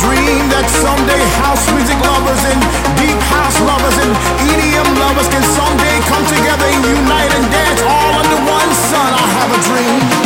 dream that someday house music lovers and deep house lovers and EDM lovers can someday come together and unite and dance all under one sun. I have a dream.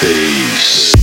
Face.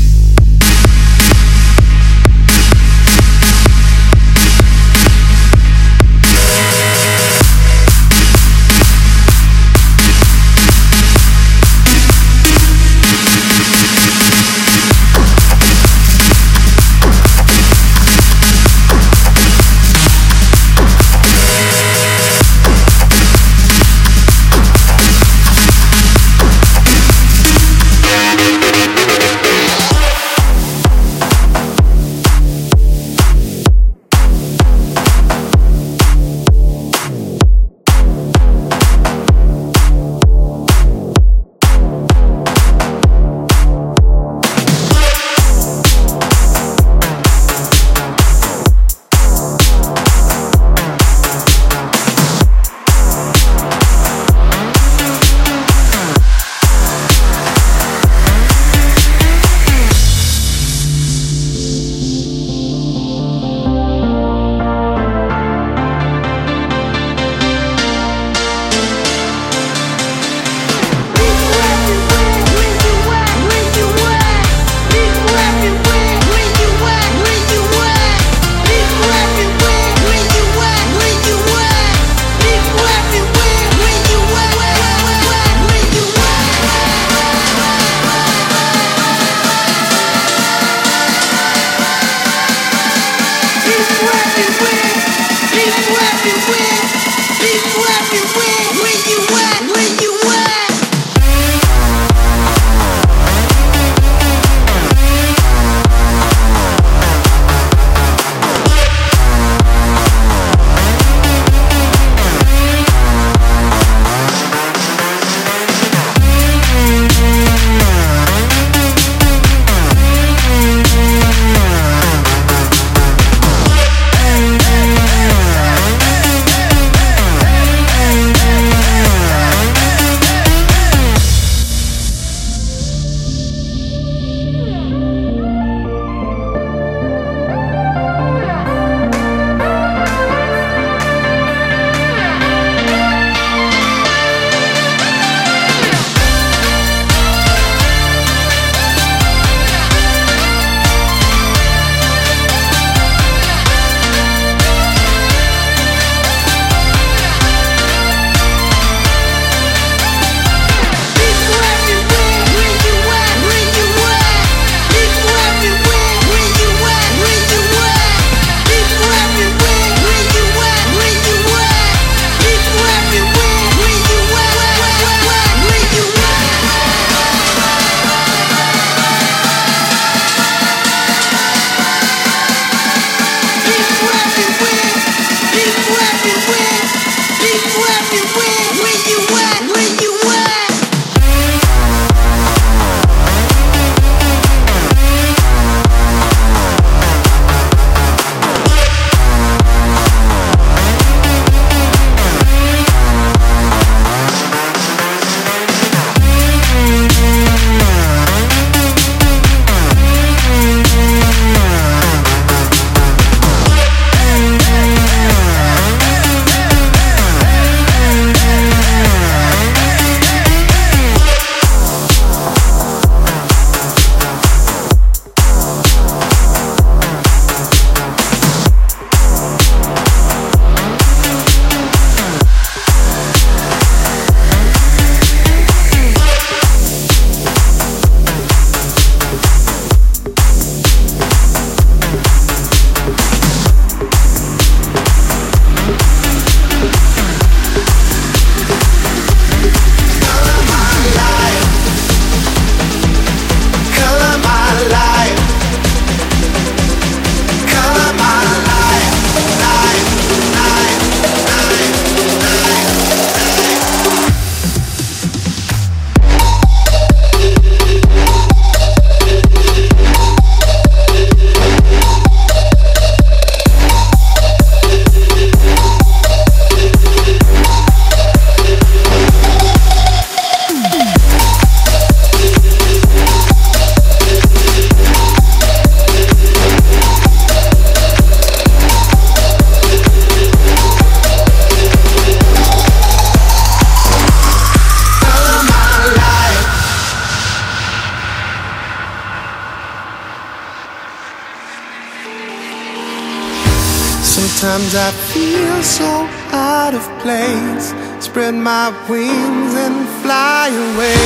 My wings and fly away.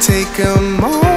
Take a moment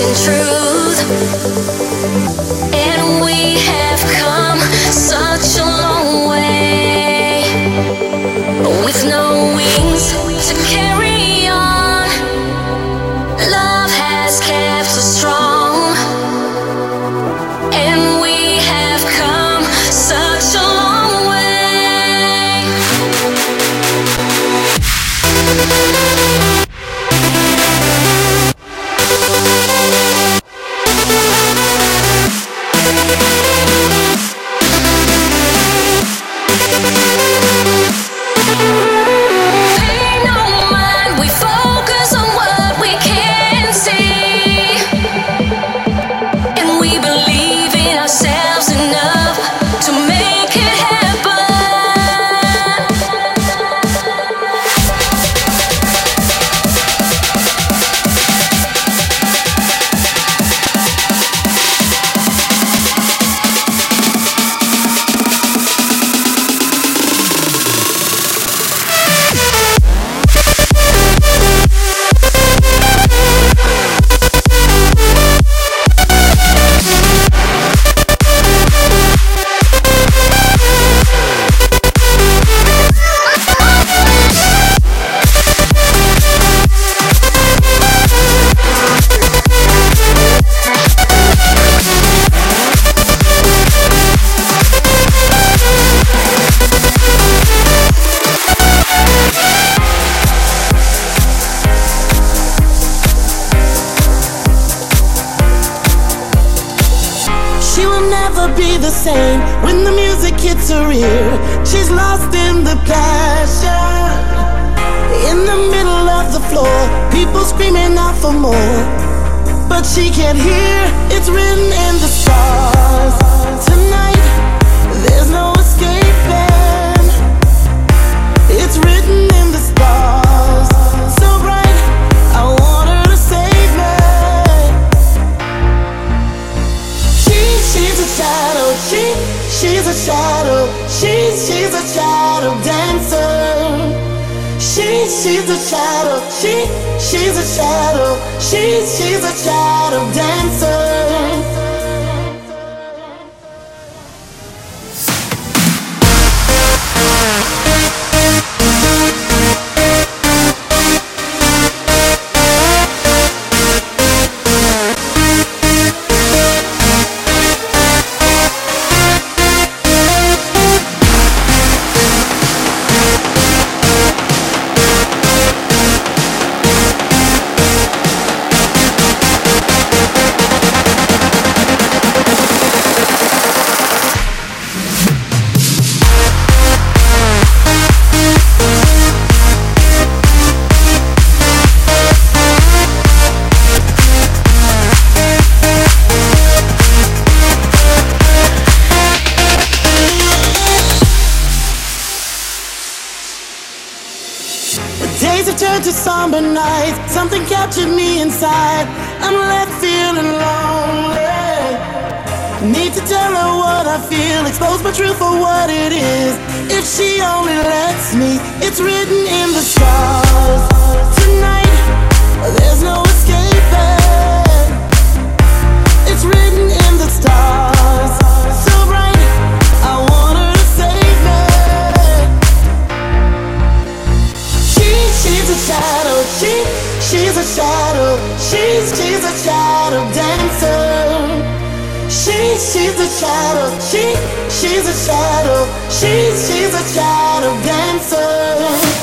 and true. people screaming out for more. But she can't hear, it's written in the stars. she's a shadow. She, she's a shadow. She, she's a shadow dancer. she's a shadow. She's, she's a shadow dancer. She, she's a shadow. She, she's a shadow. She, she's a shadow dancer.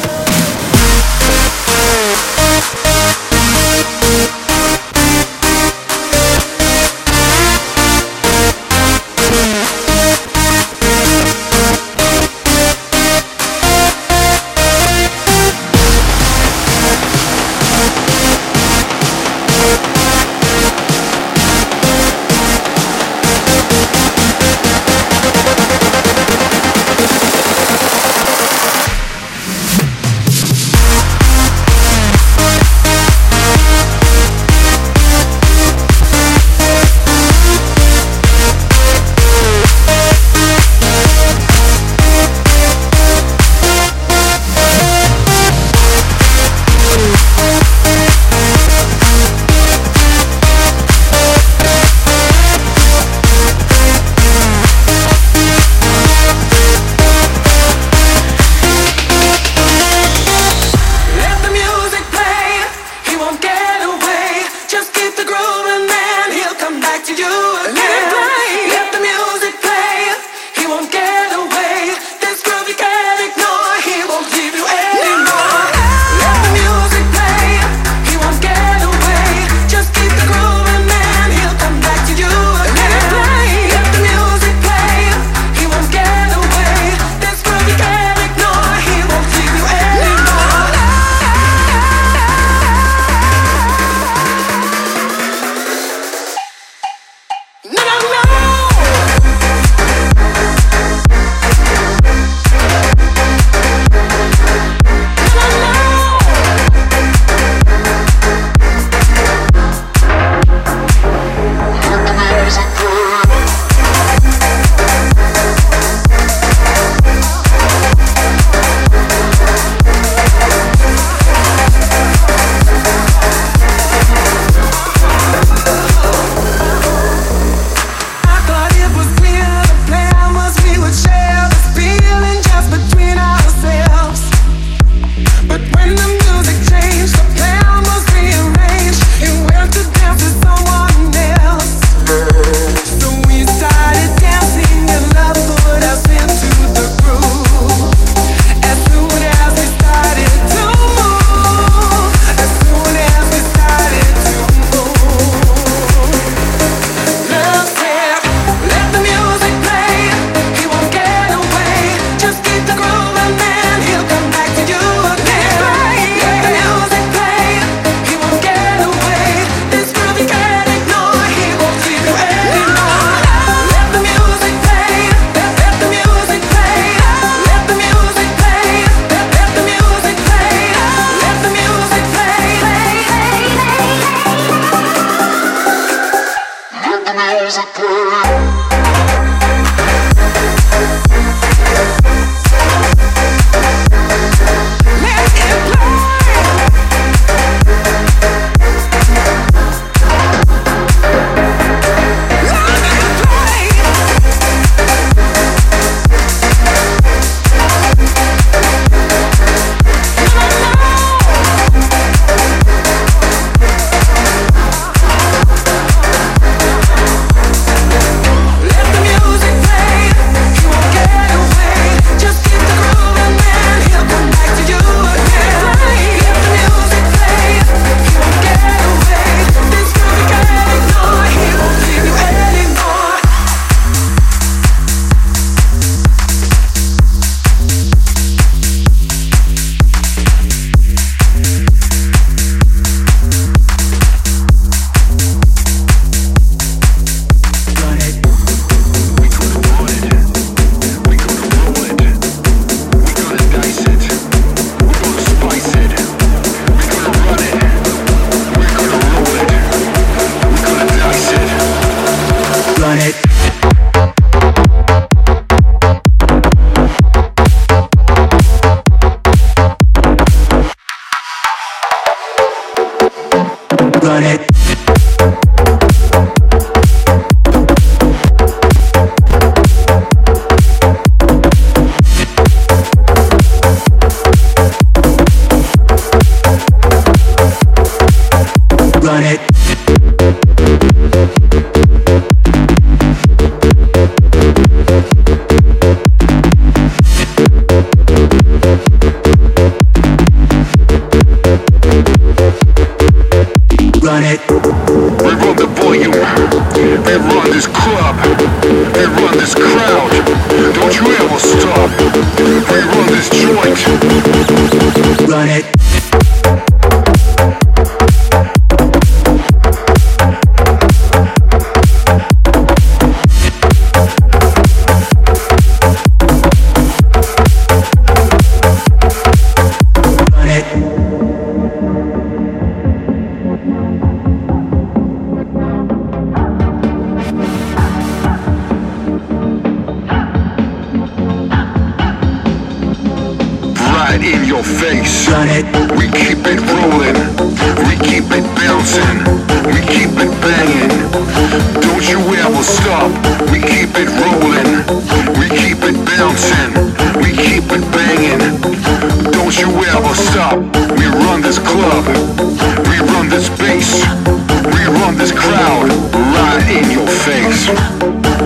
We run this crowd right in your face.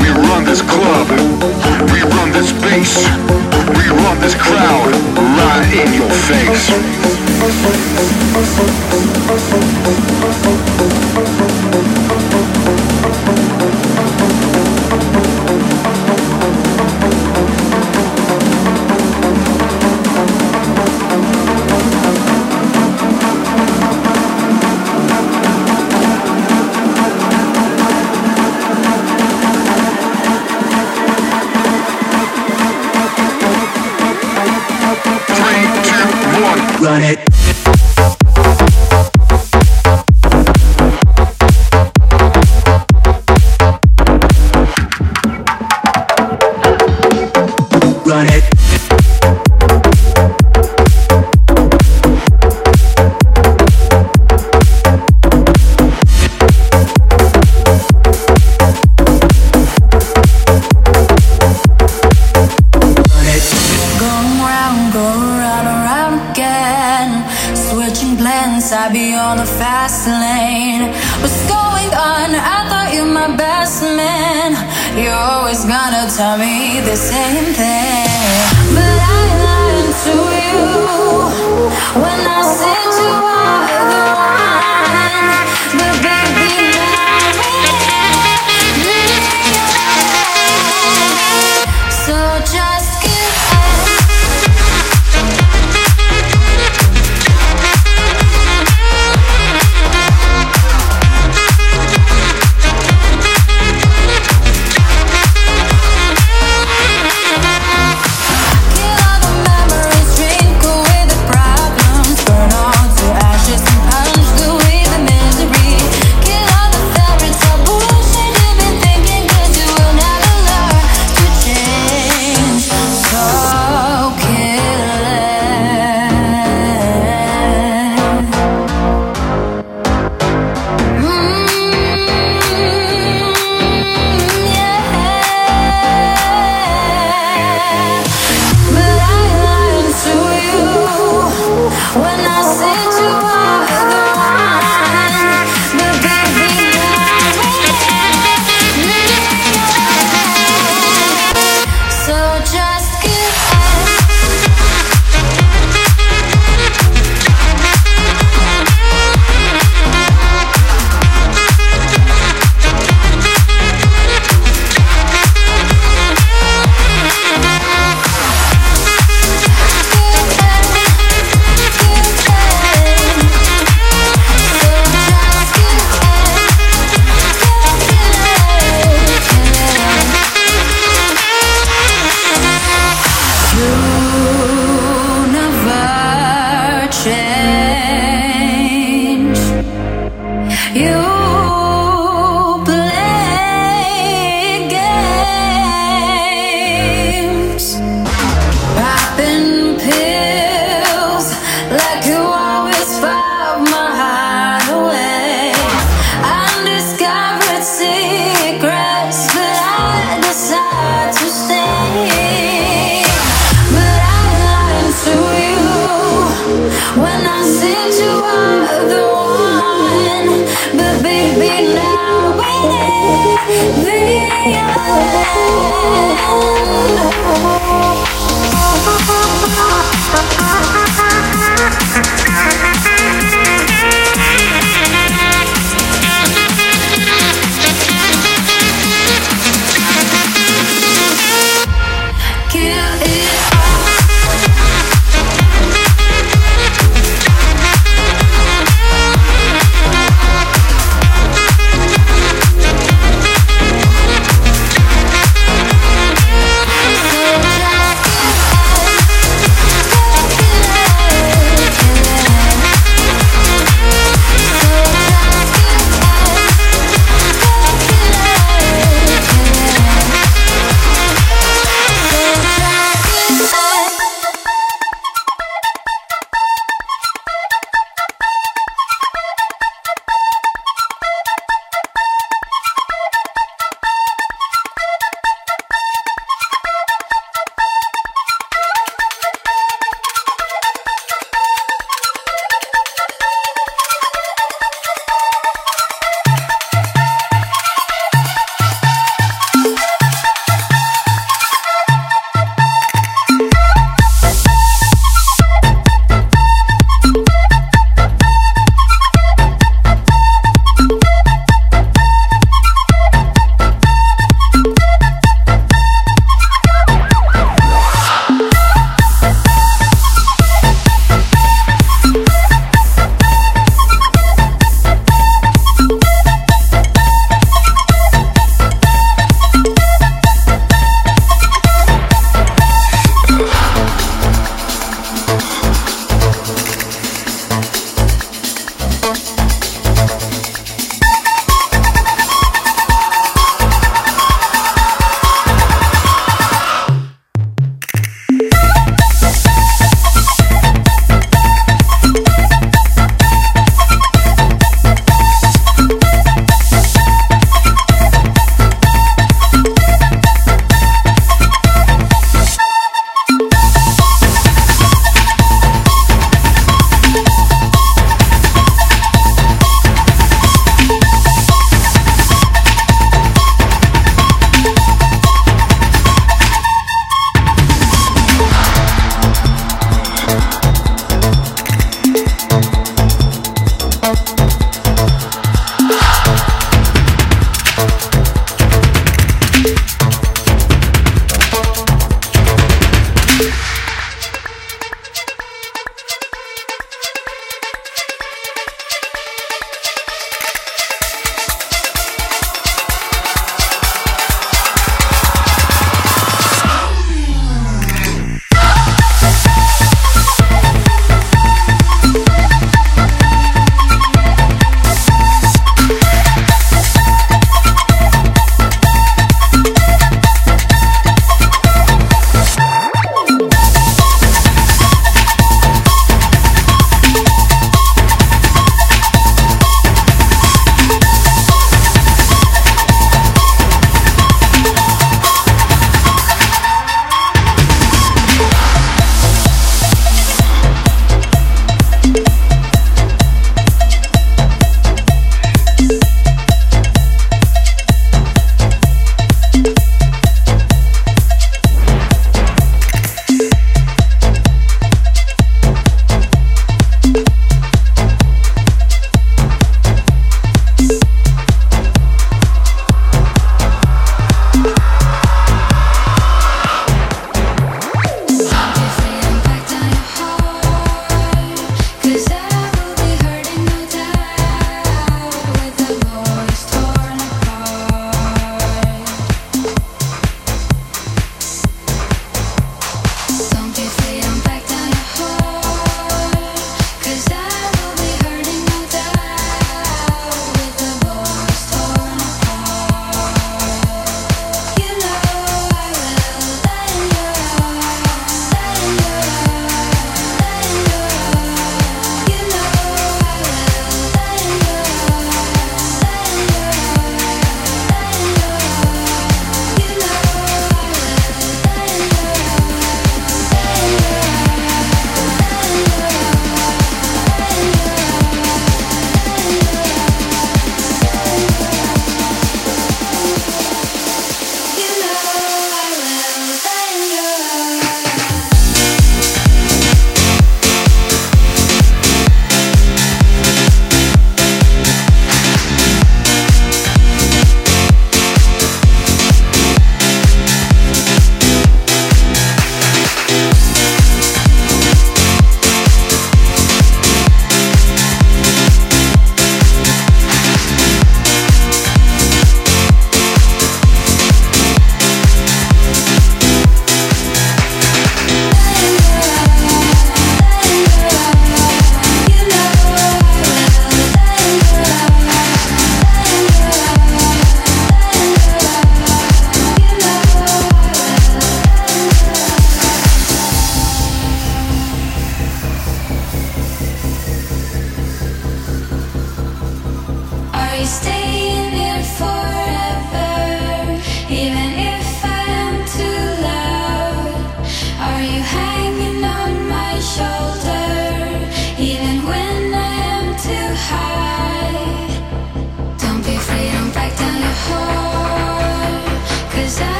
We run this club. We run this space. We run this crowd right in your face.